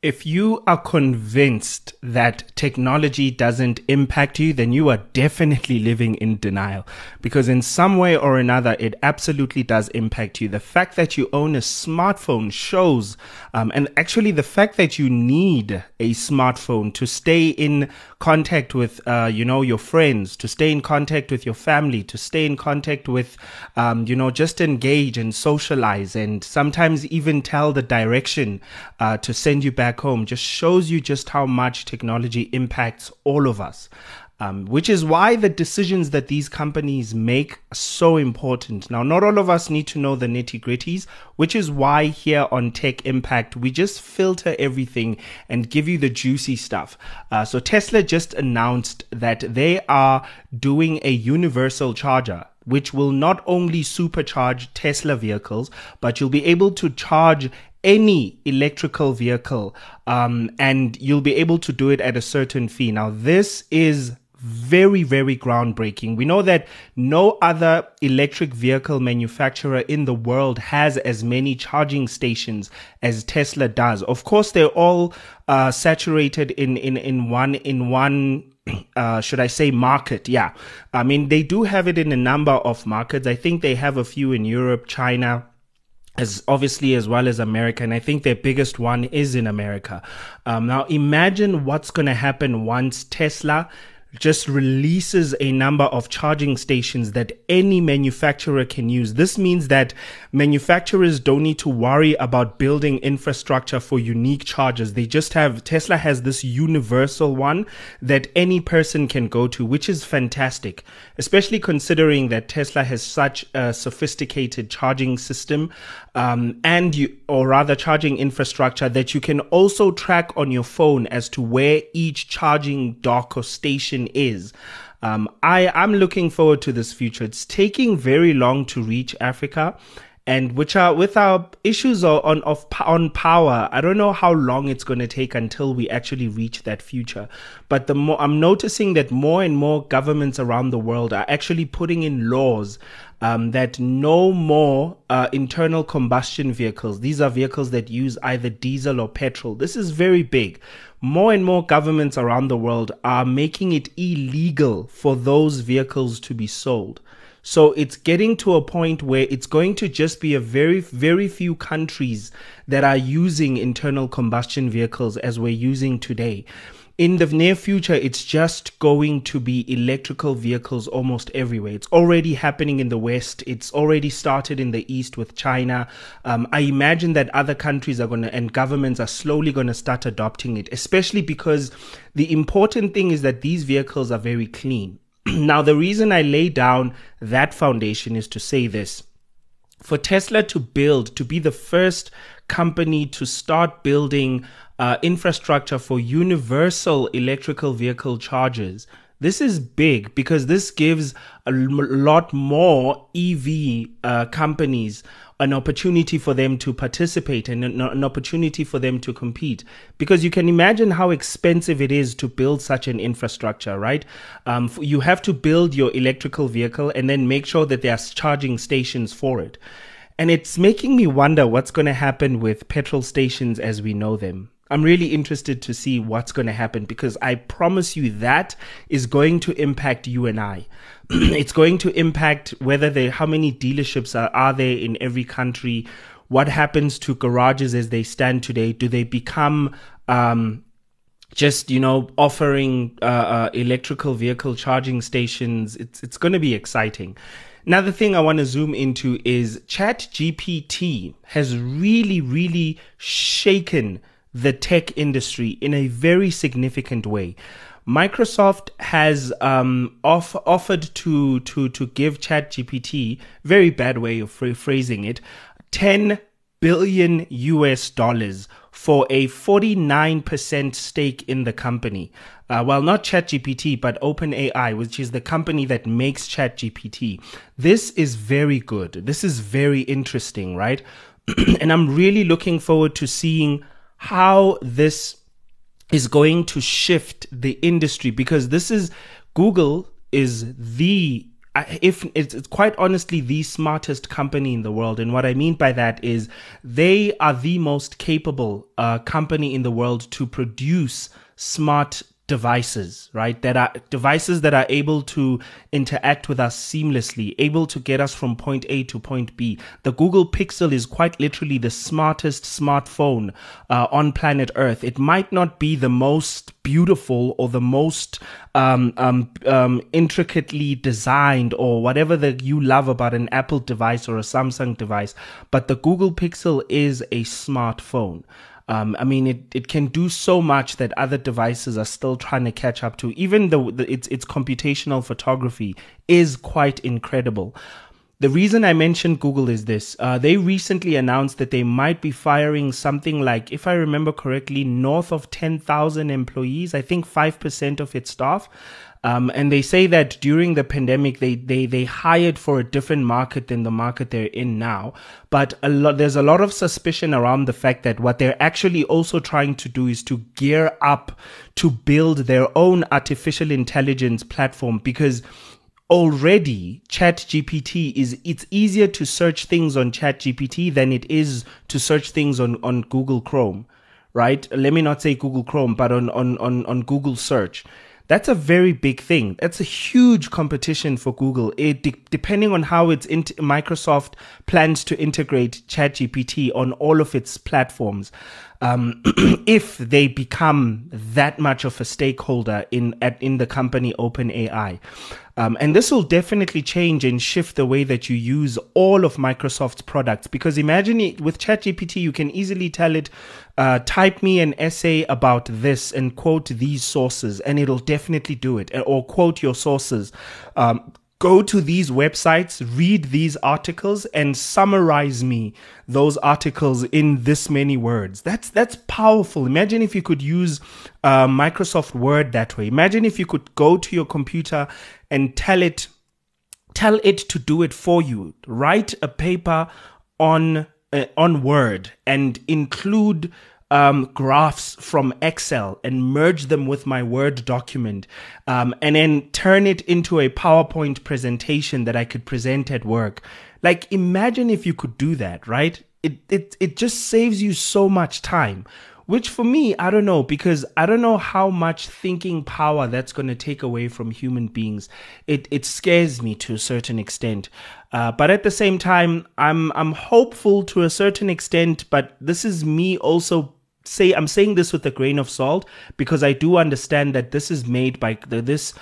If you are convinced that technology doesn't impact you, then you are definitely living in denial because in some way or another, it absolutely does impact you. The fact that you own a smartphone shows, um, and actually the fact that you need a smartphone to stay in contact with, uh, you know, your friends, to stay in contact with your family, to stay in contact with, um, you know, just engage and socialize and sometimes even tell the direction, uh, to send you back back home just shows you just how much technology impacts all of us. Um, which is why the decisions that these companies make are so important. Now, not all of us need to know the nitty gritties, which is why here on Tech Impact, we just filter everything and give you the juicy stuff. Uh, so Tesla just announced that they are doing a universal charger which will not only supercharge Tesla vehicles, but you'll be able to charge any electrical vehicle um, and you'll be able to do it at a certain fee. Now, this is very, very groundbreaking. We know that no other electric vehicle manufacturer in the world has as many charging stations as Tesla does. Of course, they're all uh, saturated in, in, in one, in one, uh, should I say market? Yeah. I mean, they do have it in a number of markets. I think they have a few in Europe, China, as obviously as well as America, and I think their biggest one is in America. Um, now, imagine what's going to happen once Tesla just releases a number of charging stations that any manufacturer can use. This means that manufacturers don't need to worry about building infrastructure for unique chargers. They just have, Tesla has this universal one that any person can go to, which is fantastic, especially considering that Tesla has such a sophisticated charging system, um, and you, or rather charging infrastructure that you can also track on your phone as to where each charging dock or station is. Um, I, I'm looking forward to this future. It's taking very long to reach Africa and which are with our issues on of on power i don't know how long it's going to take until we actually reach that future but the more i'm noticing that more and more governments around the world are actually putting in laws um, that no more uh, internal combustion vehicles these are vehicles that use either diesel or petrol this is very big more and more governments around the world are making it illegal for those vehicles to be sold so it's getting to a point where it's going to just be a very, very few countries that are using internal combustion vehicles as we're using today. In the near future, it's just going to be electrical vehicles almost everywhere. It's already happening in the West. It's already started in the East with China. Um, I imagine that other countries are going to, and governments are slowly going to start adopting it, especially because the important thing is that these vehicles are very clean now, the reason I lay down that foundation is to say this. For Tesla to build, to be the first company to start building uh, infrastructure for universal electrical vehicle chargers, this is big because this gives a lot more EV uh, companies an opportunity for them to participate and an, an, opportunity for them to compete. Because you can imagine how expensive it is to build such an infrastructure, right? Um, you have to build your electrical vehicle and then make sure that there are charging stations for it. And it's making me wonder what's going to happen with petrol stations as we know them. I'm really interested to see what's going to happen because I promise you that is going to impact you and I. it's going to impact whether they, how many dealerships are, are there in every country. What happens to garages as they stand today? Do they become, um, just you know offering uh, uh, electrical vehicle charging stations it's it's going to be exciting another thing i want to zoom into is chat gpt has really really shaken the tech industry in a very significant way. Microsoft has um, off, offered to to to give ChatGPT very bad way of phrasing it, ten billion US dollars for a 49% stake in the company. Uh, well, not ChatGPT, but OpenAI, which is the company that makes ChatGPT. This is very good. This is very interesting, right? and I'm really looking forward to seeing how this is going to shift the industry because this is Google is the if it's, it's, quite honestly the smartest company in the world. And what I mean by that is they are the most capable uh, company in the world to produce smart devices, right? That are devices that are able to interact with us seamlessly, able to get us from point A to point B. The Google Pixel is quite literally the smartest smartphone uh, on planet Earth. It might not be the most beautiful or the most um, um, um, intricately designed or whatever that you love about an Apple device or a Samsung device, but the Google Pixel is a smartphone. Um, I mean, it, it can do so much that other devices are still trying to catch up to. Even though its its computational photography is quite incredible. The reason I mentioned Google is this: uh, they recently announced that they might be firing something like, if I remember correctly, north of ten thousand employees. I think five percent of its staff. Um, and they say that during the pandemic, they, they, they hired for a different market than the market they're in now. But a lot, there's a lot of suspicion around the fact that what they're actually also trying to do is to gear up to build their own artificial intelligence platform because already ChatGPT is it's easier to search things on ChatGPT than it is to search things on, on Google Chrome, right? Let me not say Google Chrome, but on, on, on, on Google search. That's a very big thing. That's a huge competition for Google. It de- depending on how it's in- Microsoft plans to integrate ChatGPT on all of its platforms. Um, if they become that much of a stakeholder in at, in the company OpenAI. Um, and this will definitely change and shift the way that you use all of Microsoft's products. Because imagine it, with ChatGPT, you can easily tell it, uh, type me an essay about this and quote these sources, and it'll definitely do it. Or quote your sources. Um, go to these websites, read these articles, and summarize me those articles in this many words. That's that's powerful. Imagine if you could use uh, Microsoft Word that way. Imagine if you could go to your computer and tell it tell it to do it for you. Write a paper on uh, on Word and include um, graphs from Excel and merge them with my Word document, um, and then turn it into a PowerPoint presentation that I could present at work. Like, imagine if you could do that, right? It, it, it just saves you so much time which for me, I don't know, because I don't know how much thinking power that's going to take away from human beings. It, it scares me to a certain extent. Uh, but at the same time, I'm, I'm hopeful to a certain extent, but this is me also say I'm saying this with a grain of salt because I do understand that this is made by this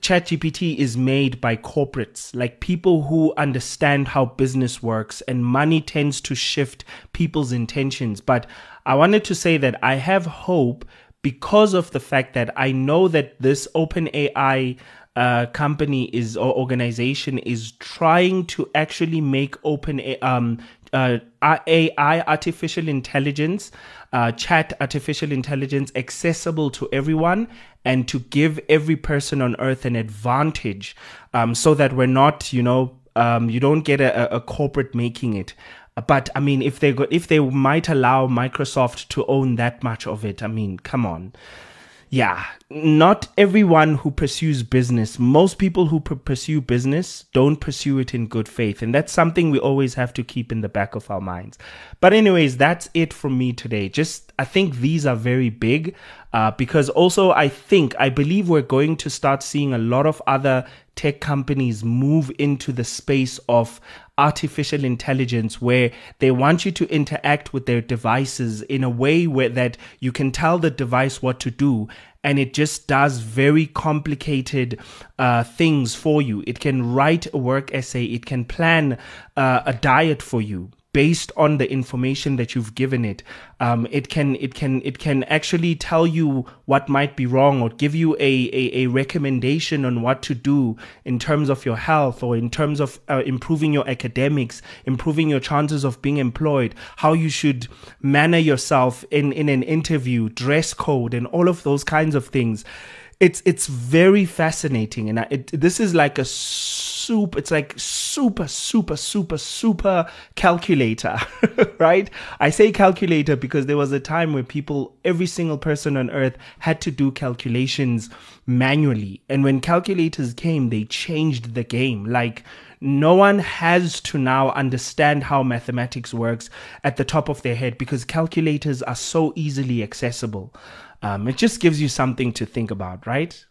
ChatGPT is made by corporates, like people who understand how business works, and money tends to shift people's intentions. But I wanted to say that I have hope because of the fact that I know that this OpenAI uh, company is or organization is trying to actually make open um, uh, AI, artificial intelligence, uh, chat artificial intelligence accessible to everyone and to give every person on earth an advantage um, so that we're not, you know, um, you don't get a, a corporate making it. But I mean, if they go, if they might allow Microsoft to own that much of it, I mean, come on yeah, not everyone who pursues business, most people who pursue business don't pursue it in good faith. And that's something we always have to keep in the back of our minds. But, anyways, that's it from me today. Just, I think these are very big uh, because also I think, I believe we're going to start seeing a lot of other tech companies move into the space of artificial intelligence where they want you to interact with their devices in a way where that you can tell the device what to do and it just does very complicated uh, things for you. It can write a work essay, it can plan uh, a diet for you based on the information that you've given it. Um, it can it can it can actually tell you what might be wrong or give you a, a, a recommendation on what to do in terms of your health or in terms of uh, improving your academics, improving your chances of being employed, how you should manner yourself in, in an interview, dress code, and all of those kinds of things. It's it's very fascinating, and I, it, this is like a super, it's like super, super, super, super calculator, right? I say calculator because there was a time where people, every single person on earth had to do calculations manually. And when calculators came, they changed the game. Like, no one has to now understand how mathematics works at the top of their head because calculators are so easily accessible. Um, it just gives you something to think about, right?